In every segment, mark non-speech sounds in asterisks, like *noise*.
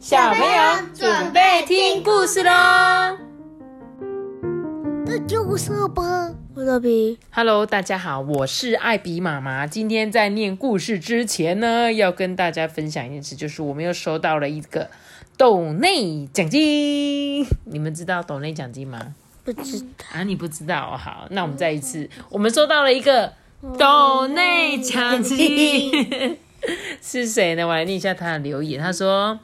小朋友准备听故事喽！那就是吧，我的笔。Hello，大家好，我是艾比妈妈。今天在念故事之前呢，要跟大家分享一件事，就是我们又收到了一个斗内奖金。你们知道斗内奖金吗？不知道，啊，你不知道？好，那我们再一次，我们收到了一个斗内奖金，*laughs* 是谁呢？我来念一下他的留言。他说：“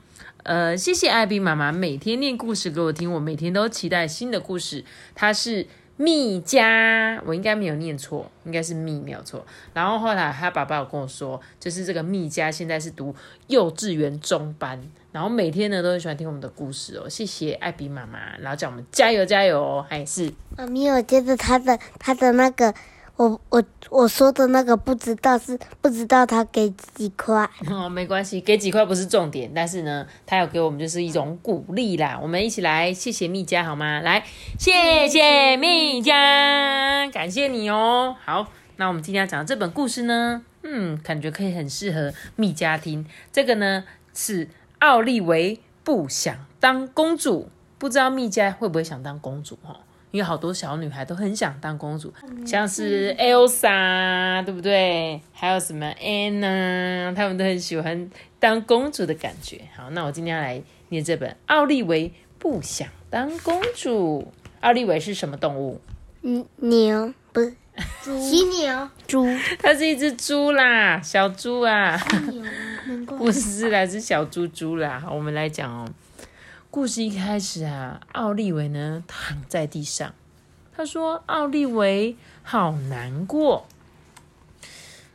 呃，谢谢艾比妈妈每天念故事给我听，我每天都期待新的故事。”他是蜜家，我应该没有念错，应该是蜜没有错。然后后来他爸爸有跟我说，就是这个蜜家现在是读幼稚园中班，然后每天呢都很喜欢听我们的故事哦。谢谢艾比妈妈，然后叫我们加油加油哦，还是。妈咪，我觉得他的他的那个，我我我说的那个不知道是不知道他给几块。*laughs* 哦，没关系，给几块不是重点，但是呢，他有给我们就是一种鼓励啦。我们一起来谢谢蜜家好吗？来，谢谢蜜家，感谢你哦。好，那我们今天要讲的这本故事呢，嗯，感觉可以很适合蜜家听。这个呢是奥利维不想当公主，不知道蜜家会不会想当公主哈？因为好多小女孩都很想当公主，像是 Elsa，对不对？还有什么 Anna，她们都很喜欢当公主的感觉。好，那我今天要来念这本《奥利维不想当公主》。奥利维是什么动物？嗯，牛不是 *laughs* 犀牛，猪。它是一只猪啦，小猪啊，*laughs* 不是啦，是小猪猪啦。好，我们来讲哦。故事一开始啊，奥利维呢躺在地上，他说：“奥利维好难过。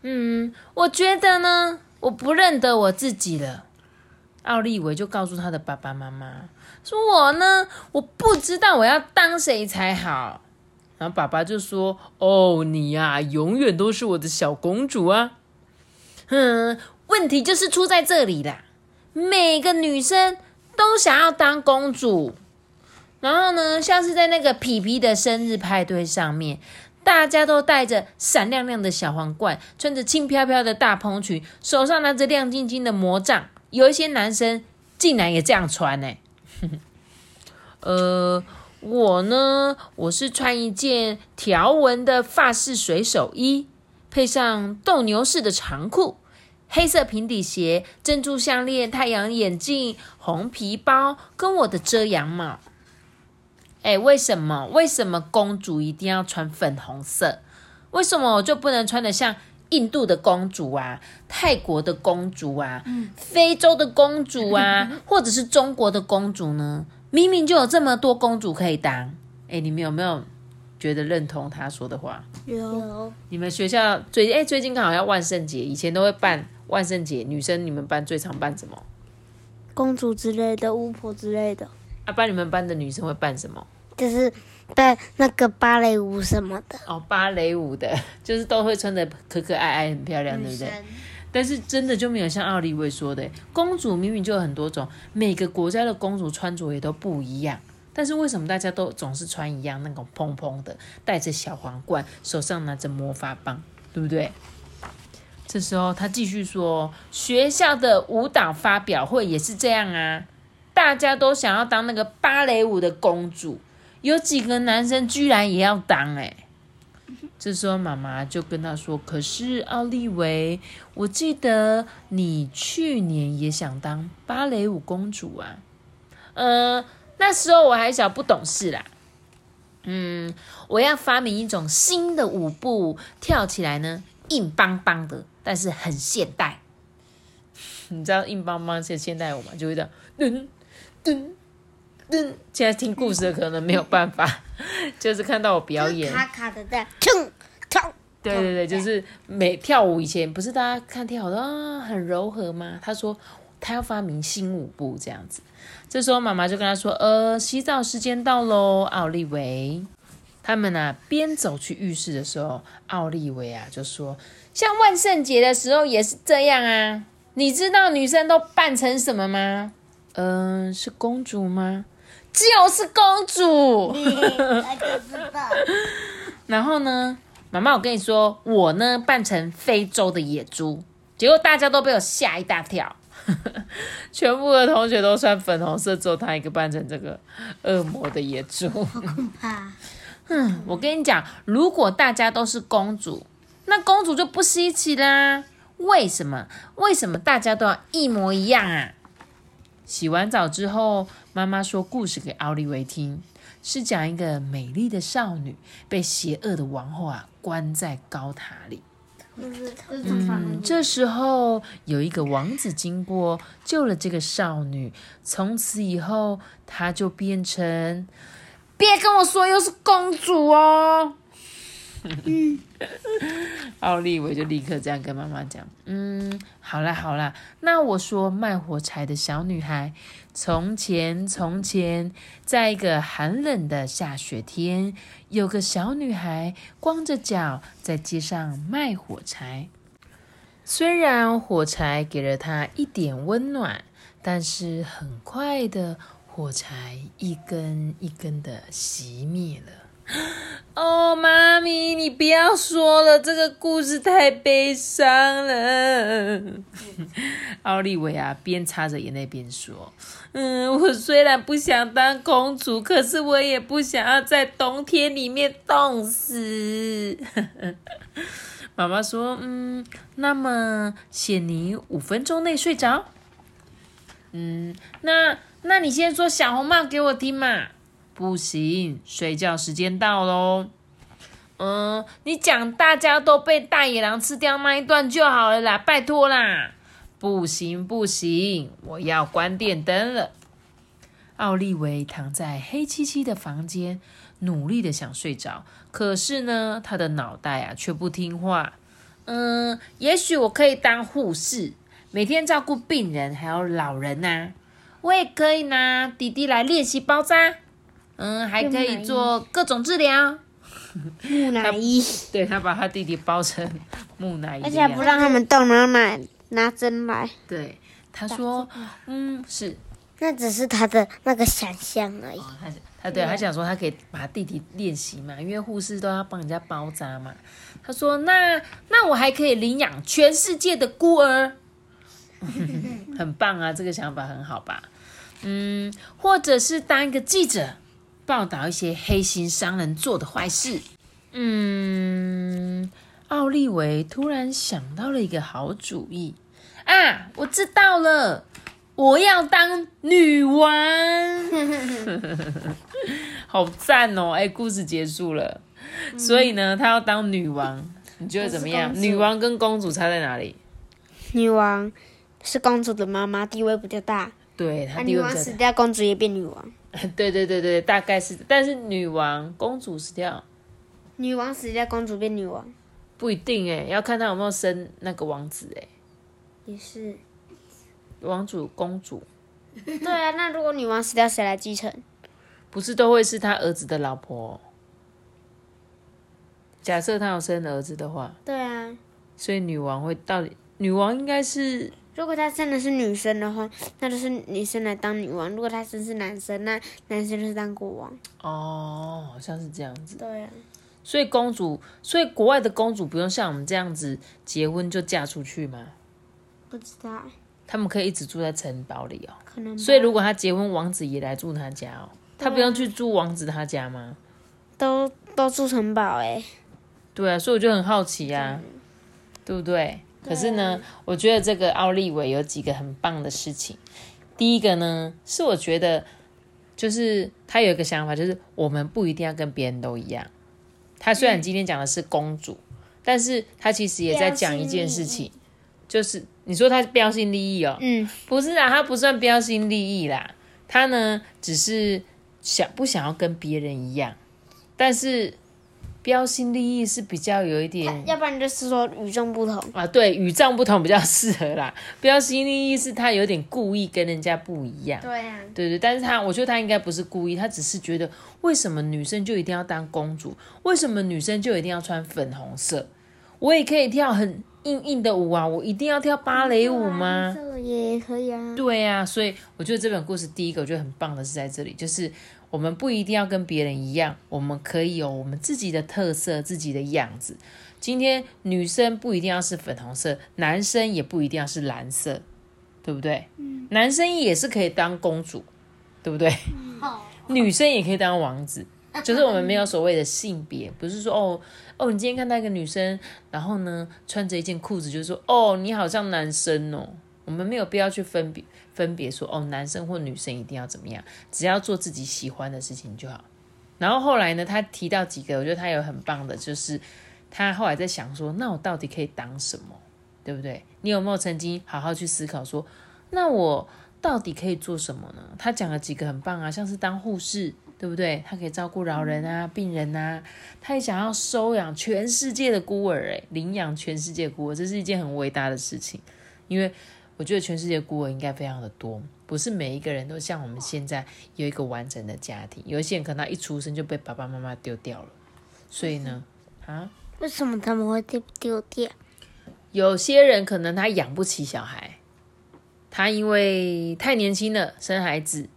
嗯，我觉得呢，我不认得我自己了。”奥利维就告诉他的爸爸妈妈说：“我呢，我不知道我要当谁才好。”然后爸爸就说：“哦，你呀、永远都是我的小公主啊。”嗯，问题就是出在这里啦。每个女生都想要当公主，然后呢，像是在那个皮皮的生日派对上面，大家都戴着闪亮亮的小皇冠，穿着轻飘飘的大蓬裙，手上拿着亮晶晶的魔杖。有一些男生竟然也这样穿呢、*laughs* 呃，我呢，我是穿一件条纹的法式水手衣，配上斗牛士的长裤。黑色平底鞋、珍珠项链、太阳眼镜、红皮包，跟我的遮阳帽。哎，为什么？为什么公主一定要穿粉红色？为什么我就不能穿的像印度的公主啊、泰国的公主啊、非洲的公主啊，*laughs* 或者是中国的公主呢？明明就有这么多公主可以当。哎，你们有没有觉得认同他说的话？有你们学校最哎最近刚好要万圣节，以前都会办万圣节，女生你们班最常扮什么？公主之类的，巫婆之类的，啊，班你们班的女生会扮什么？就是扮那个芭蕾舞什么的。哦，芭蕾舞的，*laughs* 就是都会穿的可可爱爱，很漂亮，对不对？但是真的就没有像奥利维说的，公主明明就有很多种，每个国家的公主穿着也都不一样。但是为什么大家都总是穿一样那种蓬蓬的，戴着小皇冠，手上拿着魔法棒，对不对？这时候他继续说，学校的舞蹈发表会也是这样啊，大家都想要当那个芭蕾舞的公主，有几个男生居然也要当哎、这时候妈妈就跟他说：“可是奥利维，我记得你去年也想当芭蕾舞公主啊。”呃，那时候我还小，不懂事啦。嗯，我要发明一种新的舞步，跳起来呢硬邦邦的，但是很现代。你知道硬邦邦是现代舞吗？就会这样噔噔噔。现在听故事的可能没有办法，*laughs* 就是看到我表演，卡卡的在冲冲。对对对，就是每跳舞以前不是大家看跳舞都啊很柔和吗？他说他要发明新舞步这样子。这时候妈妈就跟他说：“呃，洗澡时间到喽，奥利维。”他们呢、边走去浴室的时候，奥利维啊就说：“像万圣节的时候也是这样啊，你知道女生都扮成什么吗？嗯、是公主吗？就是公主。他就知道。然后呢，妈妈，我跟你说，我呢扮成非洲的野猪，结果大家都被我吓一大跳。*laughs* 全部的同学都穿粉红色，只有他一个扮成这个恶魔的野猪。好可怕！嗯，我跟你讲，如果大家都是公主，那公主就不稀奇啦。为什么？为什么大家都要一模一样啊？洗完澡之后，妈妈说故事给奥利维听，是讲一个美丽的少女被邪恶的王后啊关在高塔里。嗯，这时候有一个王子经过，救了这个少女。从此以后，她就变成……别跟我说又是公主哦。*laughs* 奥利维就立刻这样跟妈妈讲：“嗯，好啦好啦，那我说卖火柴的小女孩，从前从前，在一个寒冷的下雪天，有个小女孩光着脚在街上卖火柴。虽然火柴给了她一点温暖，但是很快的，火柴一根一根的熄灭了。*gasps* ”哦，妈咪，你不要说了，这个故事太悲伤了。*laughs* 奥利维亚边擦着眼泪边说：“嗯，我虽然不想当公主，可是我也不想要在冬天里面冻死。*laughs* ”妈妈说：“嗯，那么限你五分钟内睡着。嗯，那那你先说小红帽给我听嘛。”不行，睡觉时间到喽。嗯，你讲大家都被大野狼吃掉那一段就好了啦，拜托啦。不行不行，我要关电灯了。奥利维躺在黑漆漆的房间，努力的想睡着，可是呢，他的脑袋啊却不听话。嗯，也许我可以当护士，每天照顾病人还有老人呐。我也可以拿弟弟来练习包扎。嗯，还可以做各种治疗。木乃伊，对他把他弟弟包成木乃伊，而且不让他们动，然后拿拿针来。对，他说，嗯，是，那只是他的那个想象而已。他他对他想说，他可以把弟弟练习嘛，因为护士都要帮人家包扎嘛。他说，那那我还可以领养全世界的孤儿，很棒啊，这个想法很好吧？嗯，或者是当一个记者。报道一些黑心商人做的坏事。嗯，奥利维突然想到了一个好主意啊！我知道了，我要当女王，*laughs* 好赞哦！哎，故事结束了，所以呢，她要当女王，你觉得怎么样？女王跟公主差在哪里？女王是公主的妈妈，地位比较大。对，她女王死掉，公主也变女王。*laughs* 对对对对，大概是，但是女王、公主死掉，女王死掉，公主变女王，不一定哎，要看她有没有生那个王子哎。也是，王主、公主。*laughs* 对啊，那如果女王死掉，谁来继承？不是都会是他儿子的老婆？假设他有生儿子的话。对啊。所以女王会到底？女王应该是。如果她生的是女生的话，那就是女生来当女王；如果她生是男生，那男生就是当国王。哦，好像是这样子。对啊。所以公主，所以国外的公主不用像我们这样子结婚就嫁出去吗？不知道。他们可以一直住在城堡里哦。可能。所以如果她结婚，王子也来住她家哦。他不用去住王子他家吗？都都住城堡哎。对啊，所以我就很好奇呀，对不对？可是呢，我觉得这个奥利维有几个很棒的事情。第一个呢，是我觉得就是他有一个想法，就是我们不一定要跟别人都一样。他虽然今天讲的是公主，但是他其实也在讲一件事情，就是你说他标新立异哦，嗯，不是啊，他不算标新立异啦，他呢只是想不想要跟别人一样，但是。标新立异是比较有一点，要不然就是说与众不同啊。对，与众不同比较适合啦。*laughs* 标新立异是他有点故意跟人家不一样。对呀，对对，但是他我觉得他应该不是故意，他只是觉得为什么女生就一定要当公主？为什么女生就一定要穿粉红色？我也可以跳很硬硬的舞啊，我一定要跳芭蕾舞吗？也可以啊。对呀，所以我觉得这本故事第一个我觉得很棒的是在这里，就是。我们不一定要跟别人一样，我们可以有我们自己的特色、自己的样子。今天女生不一定要是粉红色，男生也不一定要是蓝色。对不对？男生也是可以当公主，对不对？女生也可以当王子，*laughs* 就是我们没有所谓的性别，不是说哦哦，你今天看到一个女生，然后呢穿着一件裤子，就是说哦，你好像男生哦。我们没有必要去分别分别说哦，男生或女生一定要怎么样，只要做自己喜欢的事情就好。然后后来呢，他提到几个，我觉得他有很棒的，就是他后来在想说，那我到底可以当什么，对不对？你有没有曾经好好去思考说，那我到底可以做什么呢？他讲了几个很棒啊，像是当护士，对不对？他可以照顾老人啊、病人啊，他也想要收养全世界的孤儿，诶，领养全世界孤儿，这是一件很伟大的事情，因为。我觉得全世界孤儿应该非常的多，不是每一个人都像我们现在有一个完整的家庭，有一些人可能他一出生就被爸爸妈妈丢掉了，所以呢，啊，为什么他们会丢丢掉？有些人可能他养不起小孩，他因为太年轻了生孩子，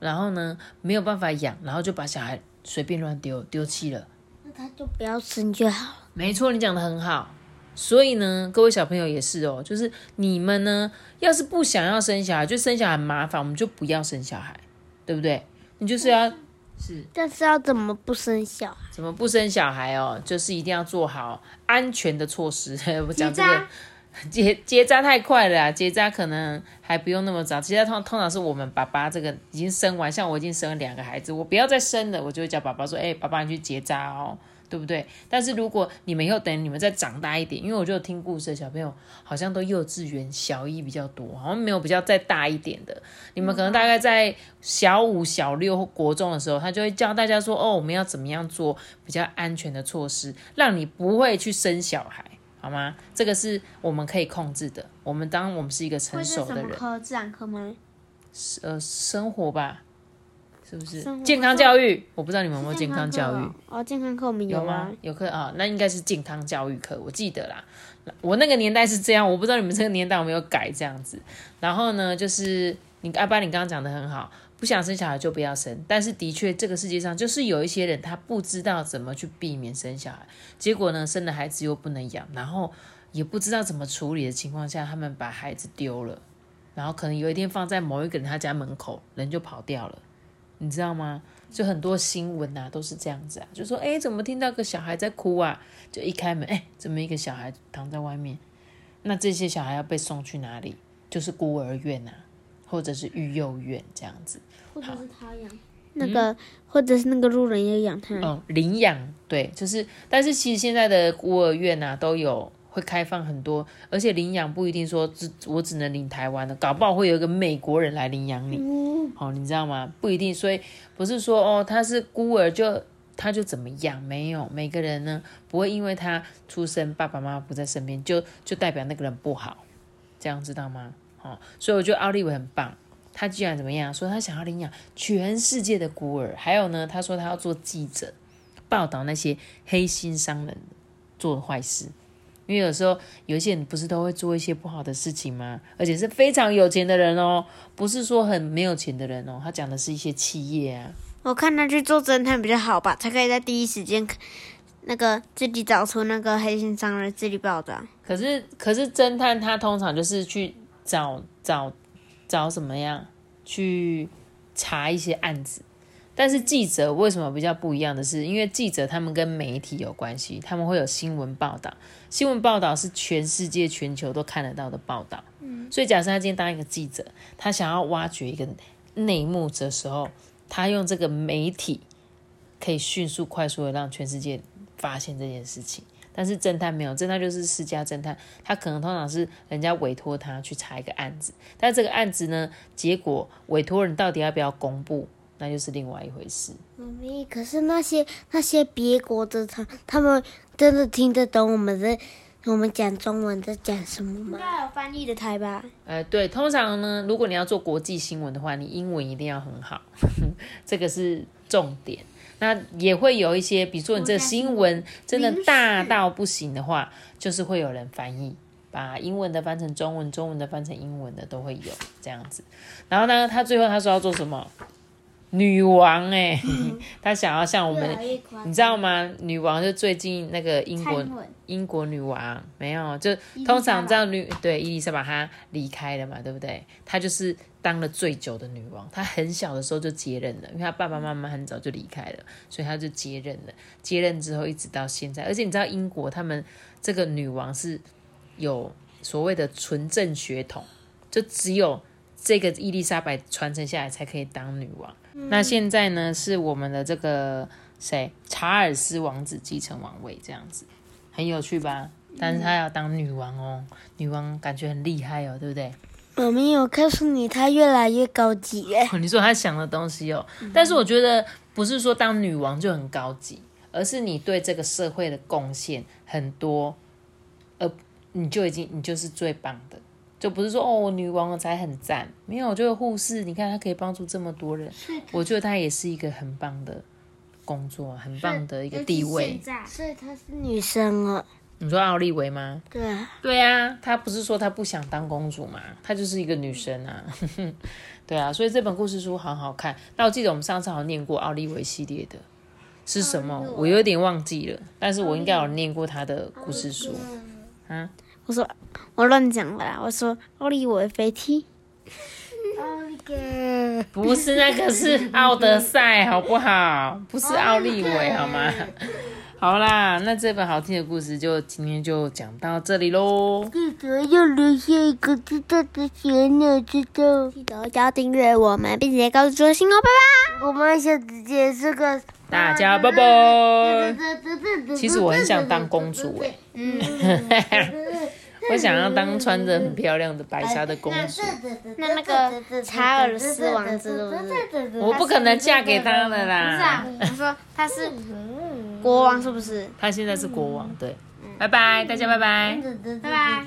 然后呢没有办法养，然后就把小孩随便乱丢丢弃了，那他就不要生就好了。没错，你讲的很好。所以呢，各位小朋友也是哦，就是你们呢，要是不想要生小孩，就生小孩很麻烦，我们就不要生小孩，对不对？你就是要是，但是要怎么不生小孩？怎么不生小孩哦？就是一定要做好安全的措施。*laughs* 我讲这个结 *laughs* 结扎太快了，结扎可能还不用那么早。结扎通通常是我们爸爸这个已经生完，像我已经生了两个孩子，我不要再生了，我就会叫爸爸说：“哎，爸爸你去结扎哦。”对不对？但是如果你们以后等你们再长大一点，因为我就听故事的小朋友好像都幼稚园小一比较多，好像没有比较再大一点的。你们可能大概在小五、小六国中的时候，他就会教大家说：“哦，我们要怎么样做比较安全的措施，让你不会去生小孩，好吗？”这个是我们可以控制的。我们当我们是一个成熟的人，科？自然科吗？呃，生活吧。是不是健康教育？我不知道你们有没有健康教育哦。健康课我们有吗？有课啊，那应该是健康教育课，我记得啦。我那个年代是这样，我不知道你们这个年代有没有改这样子。然后呢，就是你阿爸，你刚刚讲的很好，不想生小孩就不要生。但是的确，这个世界上就是有一些人，他不知道怎么去避免生小孩，结果呢，生了孩子又不能养，然后也不知道怎么处理的情况下，他们把孩子丢了，然后可能有一天放在某一个人他家门口，人就跑掉了。你知道吗？就很多新闻啊，都是这样子啊，就说哎，怎么听到个小孩在哭啊？就一开门，哎，怎么一个小孩躺在外面？那这些小孩要被送去哪里？就是孤儿院呐，或者是育幼院这样子，或者是他养那个，或者是那个路人也养他。嗯，领养对，就是，但是其实现在的孤儿院呐都有。会开放很多，而且领养不一定说只我只能领台湾的，搞不好会有一个美国人来领养你，好，你知道吗？不一定，所以不是说哦他是孤儿就他就怎么样，没有每个人呢不会因为他出生爸爸妈妈不在身边就就代表那个人不好，这样知道吗？好，所以我觉得奥利维很棒，他居然怎么样说他想要领养全世界的孤儿，还有呢他说他要做记者，报道那些黑心商人做的坏事。因为有时候有一些人不是都会做一些不好的事情吗？而且是非常有钱的人哦，不是说很没有钱的人哦。他讲的是一些企业啊。我看他去做侦探比较好吧，才可以在第一时间那个自己找出那个黑心商人，自己报道。可是，可是侦探他通常就是去找找找什么样去查一些案子。但是记者为什么比较不一样的是，因为记者他们跟媒体有关系，他们会有新闻报道，新闻报道是全世界全球都看得到的报道。嗯，所以假设他今天当一个记者，他想要挖掘一个内幕的时候，他用这个媒体可以迅速快速的让全世界发现这件事情。但是侦探没有，侦探就是私家侦探，他可能通常是人家委托他去查一个案子，但这个案子呢，结果委托人到底要不要公布？那就是另外一回事。妈咪，可是那些那些别国的他，他们真的听得懂我们在我们讲中文在讲什么吗？应该有翻译的台吧？呃，对，通常呢，如果你要做国际新闻的话，你英文一定要很好，*laughs* 这个是重点。那也会有一些，比如说你这个新闻真的大到不行的话，就是会有人翻译，把英文的翻成中文，中文的翻成英文的都会有这样子。然后呢，他最后他说要做什么？女王哎，她想要像我们，你知道吗？女王就最近那个英国英国女王没有，就通常这样女对伊丽莎白她离开了嘛，对不对？她就是当了最久的女王，她很小的时候就接任了，因为她爸爸妈妈很早就离开了，所以她就接任了。接任之后一直到现在，而且你知道英国他们这个女王是有所谓的纯正血统，就只有。这个伊丽莎白传承下来才可以当女王。那现在呢，是我们的这个谁查尔斯王子继承王位，这样子很有趣吧？但是他要当女王哦，女王感觉很厉害哦，对不对？我没有告诉你，他越来越高级耶。你说他想的东西哦，但是我觉得不是说当女王就很高级，而是你对这个社会的贡献很多，呃，你就已经你就是最棒的。就不是说哦，女王才很赞，没有，就是护士，你看她可以帮助这么多人，我觉得她也是一个很棒的工作，很棒的一个地位。所以她是女生哦。你说奥利维吗？对啊，对啊，她不是说她不想当公主嘛，她就是一个女生啊。*laughs* 对啊，所以这本故事书好好看。那我记得我们上次好像念过奥利维系列的，是什么？我有点忘记了，但是我应该有念过她的故事书啊。我说我乱讲了，我说奥利维飞踢，不是那个是奥德赛，好不好？不是奥利维，好吗？好啦，那这本好听的故事就今天就讲到这里喽。记得要留下一个知道的小鸟知道，记得要订阅我们，并且告诉朱星哦，拜拜。我们下次见，这个大家拜拜。*laughs* 其实我很想当公主哎。我想要当穿着很漂亮的白纱的公主。那那个查尔斯王子，我不可能嫁给他的啦。不是啊，我说他是国王，是不是？他现在是国王，对。拜拜，大家拜拜。拜拜。